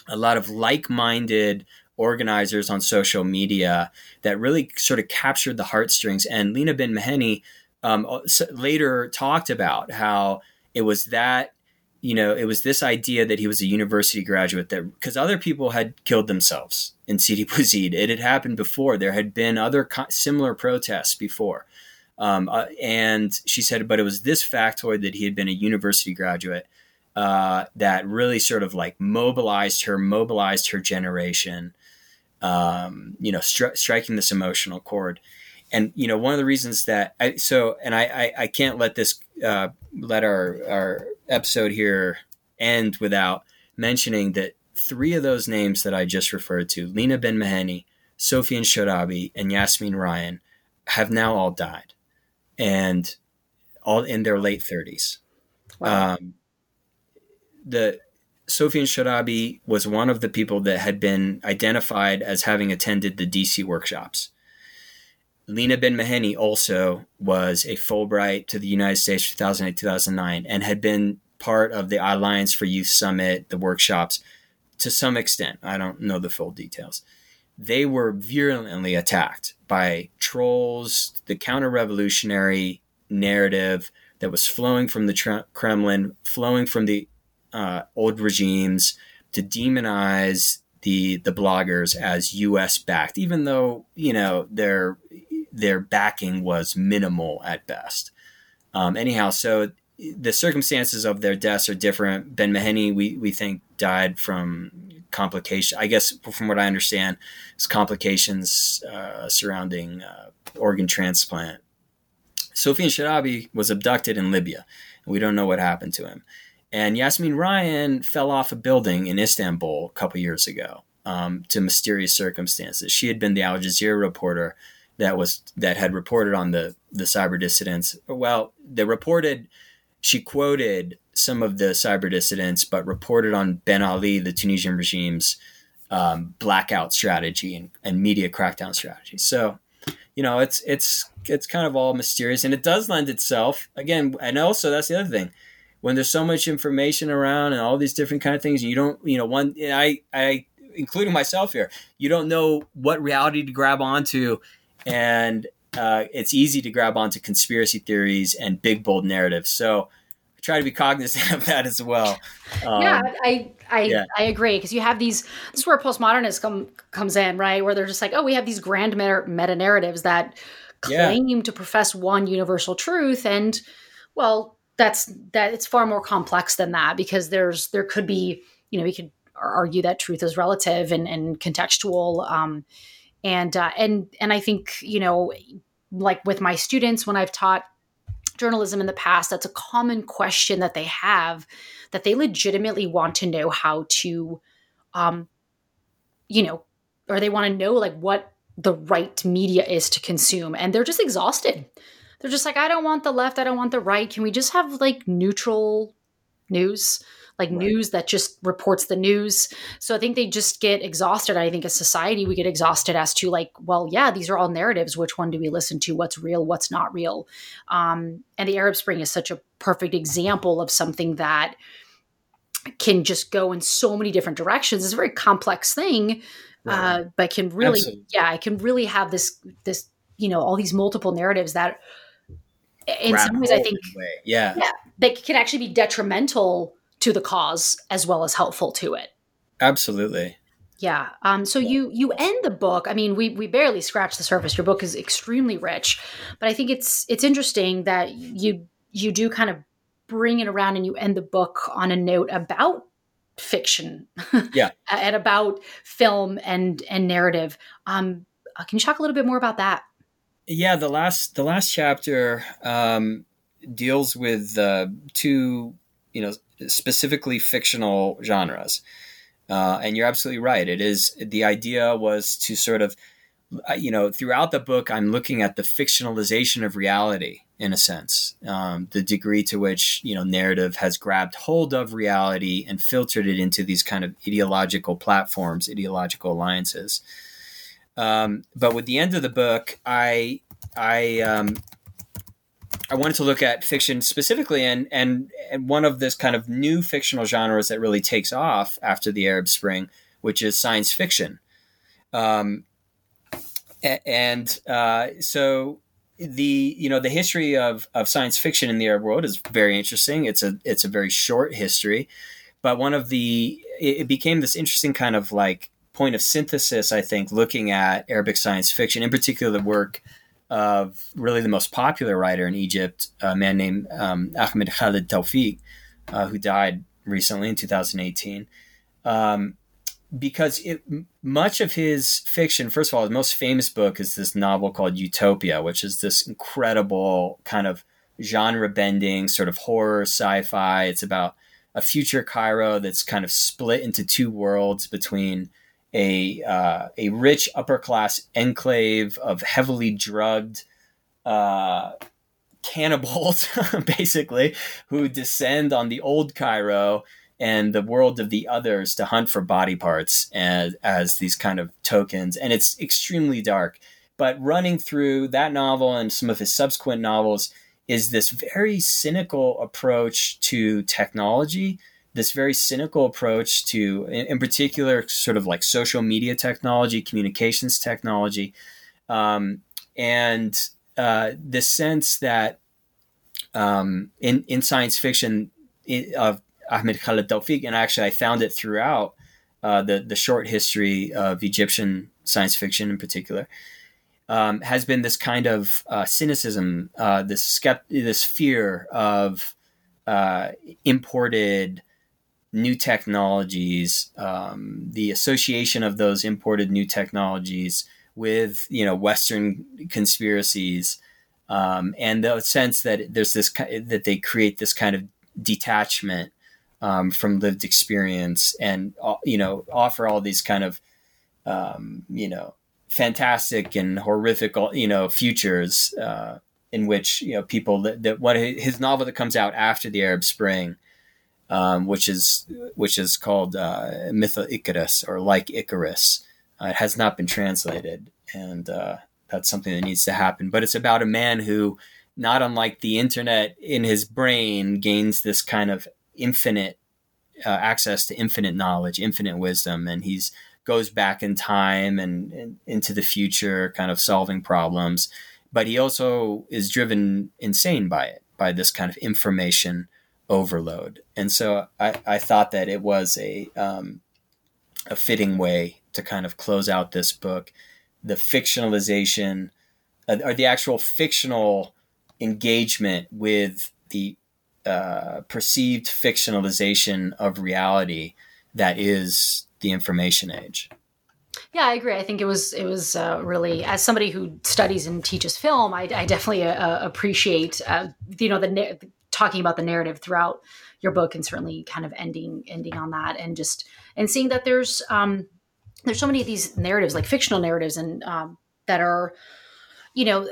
a lot of like-minded organizers on social media that really sort of captured the heartstrings. And Lina Ben Mhenni um, uh, later talked about how it was that you know it was this idea that he was a university graduate that because other people had killed themselves in Sidi Bouzid. It had happened before. There had been other co- similar protests before. Um, uh, and she said, but it was this factoid that he had been a university graduate uh, that really sort of like mobilized her, mobilized her generation, um, you know, stri- striking this emotional chord and you know one of the reasons that I so and I I, I can't let this uh, let our our episode here end without mentioning that three of those names that I just referred to, Lina Ben Mhenni, Sofian Chourabi, and Yasmine Ryan, have now all died, and all in their late thirties. Wow. Um, the Sofian Chourabi was one of the people that had been identified as having attended the DC workshops. Lina Ben Mhenni also was a Fulbright to the United States 2008 2009 and had been part of the Alliance for Youth Summit, the workshops to some extent. I don't know the full details. they were virulently attacked by trolls, the counter revolutionary narrative that was flowing from the Kremlin, flowing from the uh, old regimes to demonize the the bloggers as U.S. backed, even though you know their their backing was minimal at best. Um, anyhow, so the circumstances of their deaths are different. Ben Mhenni, we we think, died from complications. I guess from what I understand, it's complications uh, surrounding uh, organ transplant. Sofian Chourabi was abducted in Libya, and we don't know what happened to him. And Yasmine Ryan fell off a building in Istanbul a couple years ago um, to mysterious circumstances. She had been the Al Jazeera reporter that was that had reported on the the cyber dissidents. Well, they reported. She quoted some of the cyber dissidents, but reported on Ben Ali, the Tunisian regime's um, blackout strategy and, and media crackdown strategy. So, you know, it's it's it's kind of all mysterious, and it does lend itself again. And also, that's the other thing when there's so much information around and all these different kind of things, you don't, you know, one, I, I, including myself here, you don't know what reality to grab onto, and uh, it's easy to grab onto conspiracy theories and big bold narratives. So I try to be cognizant of that as well. Um, yeah, I, I, yeah. I agree because you have these. This is where postmodernism come, comes in, right? Where they're just like, oh, we have these grand meta narratives that claim yeah. to profess one universal truth, and well, that's that it's far more complex than that because there's there could be you know we could argue that truth is relative and, and contextual um, and uh, and and I think you know like with my students when I've taught journalism in the past that's a common question that they have that they legitimately want to know how to um you know or they want to know like what the right media is to consume and they're just exhausted they're just like, I don't want the left, I don't want the right. Can we just have like neutral news? Like right. news that just reports the news. So I think they just get exhausted. I think as society, we get exhausted as to like, well, yeah, these are all narratives. Which one do we listen to? What's real? What's not real? Um, and the Arab Spring is such a perfect example of something that can just go in so many different directions. It's a very complex thing, right. uh, but can really, Absolutely. yeah, it can really have this this you know all these multiple narratives that in some ways, I think, yeah, yeah, they can actually be detrimental to the cause as well as helpful to it. Absolutely. Yeah. Um, so you you end the book. I mean, we we barely scratched the surface. Your book is extremely rich, but I think it's it's interesting that you you do kind of bring it around and you end the book on a note about fiction, yeah, and about film and and narrative. Um, uh, can you talk a little bit more about that? yeah, the last the last chapter um, deals with uh, two, you know, specifically fictional genres, uh, and you're absolutely right. It is the idea was to sort of, you know, throughout the book, I'm looking at the fictionalization of reality in a sense, um, the degree to which you know narrative has grabbed hold of reality and filtered it into these kind of ideological platforms, ideological alliances. Um, but with the end of the book, I I um, I wanted to look at fiction specifically, and, and and one of this kind of new fictional genres that really takes off after the Arab Spring, which is science fiction. Um, and uh, so the you know the history of, of science fiction in the Arab world is very interesting. It's a it's a very short history, but one of the it became this interesting kind of like point of synthesis, I think, looking at Arabic science fiction, in particular the work of really the most popular writer in Egypt, a man named um, Ahmed Khaled Tawfiq, uh, who died recently in 2018. Um, because it, much of his fiction, first of all, his most famous book is this novel called Utopia, which is this incredible kind of genre bending sort of horror sci fi. It's about a future Cairo that's kind of split into two worlds between a uh, a rich upper class enclave of heavily drugged uh, cannibals, basically, who descend on the old Cairo and the world of the others to hunt for body parts as, as these kind of tokens. And it's extremely dark. But running through that novel and some of his subsequent novels is this very cynical approach to technology this very cynical approach to, in, in particular, sort of like social media technology, communications technology, um, and uh, the sense that um, in in science fiction of Ahmed Khaled Tawfiq, and actually I found it throughout uh, the the short history of Egyptian science fiction in particular. Um, has been this kind of uh, cynicism, uh, this skept- this fear of uh, imported new technologies, um, the association of those imported new technologies with you know Western conspiracies, um, and the sense that there's this that they create this kind of detachment um, from lived experience, and uh, you know offer all these kind of um, you know fantastic and horrific you know futures uh, in which you know people that, that what his novel that comes out after the Arab Spring um, which is which is called uh, Myth of Icarus or like Icarus. Uh, it has not been translated, and uh, that's something that needs to happen. But it's about a man who, not unlike the internet in his brain, gains this kind of infinite uh, access to infinite knowledge, infinite wisdom, and he's goes back in time and, and into the future, kind of solving problems. But he also is driven insane by it, by this kind of information overload. And so I, I thought that it was a um, a fitting way to kind of close out this book, the fictionalization uh, or the actual fictional engagement with the uh, perceived fictionalization of reality that is the information age. Yeah, I agree. I think it was it was uh, really as somebody who studies and teaches film, I, I definitely uh, appreciate uh, you know the talking about the narrative throughout your book and certainly kind of ending ending on that and just and seeing that there's um there's so many of these narratives like fictional narratives and um that are you know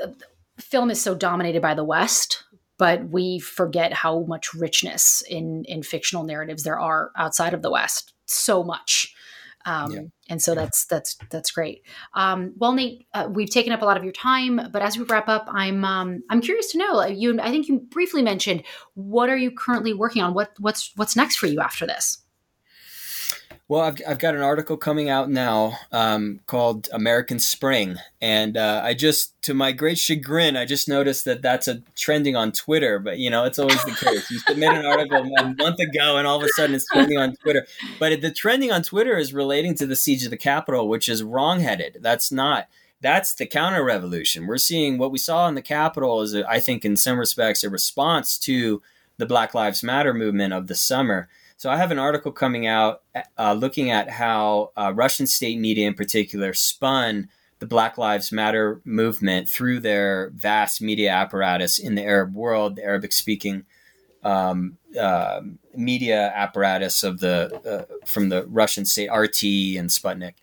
film is so dominated by the west but we forget how much richness in in fictional narratives there are outside of the west so much um, yeah. And so that's that's that's great. Um, well, Nate, uh, we've taken up a lot of your time, but as we wrap up, I'm um, I'm curious to know. You, I think you briefly mentioned what are you currently working on? What what's what's next for you after this? Well, I've, I've got an article coming out now um, called American Spring. And uh, I just, to my great chagrin, I just noticed that that's a trending on Twitter. But, you know, it's always the case. You submit an article a month ago and all of a sudden it's trending on Twitter. But the trending on Twitter is relating to the siege of the Capitol, which is wrongheaded. That's not. That's the counter revolution. We're seeing what we saw in the Capitol is, I think, in some respects, a response to the Black Lives Matter movement of the summer so I have an article coming out uh, looking at how uh, Russian state media, in particular, spun the Black Lives Matter movement through their vast media apparatus in the Arab world, the Arabic speaking um, uh, media apparatus of the uh, from the Russian state RT and Sputnik,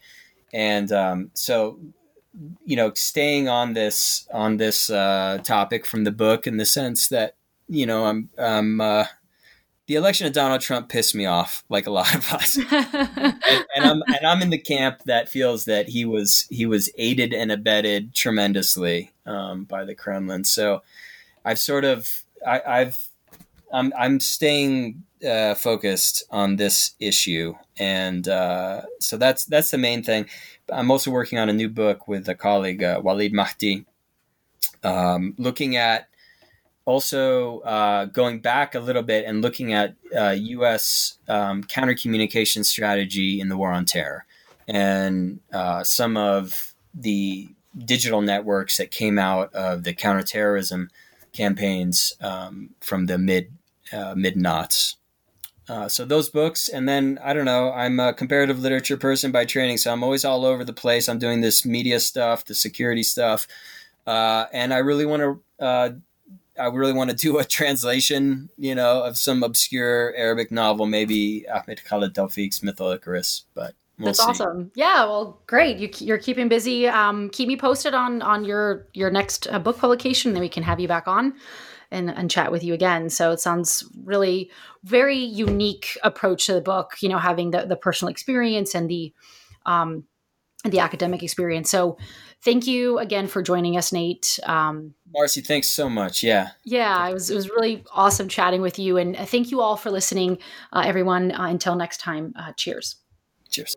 and um, so you know staying on this on this uh, topic from the book in the sense that you know I'm I'm uh, the election of Donald Trump pissed me off, like a lot of us, and, and, I'm and I'm in the camp that feels that he was he was aided and abetted tremendously um, by the Kremlin. So I've sort of I, have I'm I'm staying uh, focused on this issue, and uh, so that's that's the main thing. I'm also working on a new book with a colleague, uh, Walid Mahdi, um, looking at also uh, going back a little bit and looking at uh, U.S. Um, counter communication strategy in the war on terror and uh, some of the digital networks that came out of the counterterrorism campaigns um, from the mid uh, mid knots. Uh, so those books, and then I don't know. I'm a comparative literature person by training, so I'm always all over the place. I'm doing this media stuff, the security stuff, uh, and I really want to I really want to do a translation, you know, of some obscure Arabic novel, maybe Ahmed Khaled Tawfiq's Myth of Icarus, but We'll That's see. awesome. Yeah, well, great. You, are keeping busy. Um, keep me posted on on your your next uh, book publication, then we can have you back on and and chat with you again. So it sounds really very unique approach to the book. You know, having the the personal experience and the um, the academic experience. So thank you again for joining us, Nate. Um, Marcy, thanks so much. Yeah. Yeah, it was, it was really awesome chatting with you. And thank you all for listening, uh, everyone. Uh, until next time, uh, cheers. Cheers.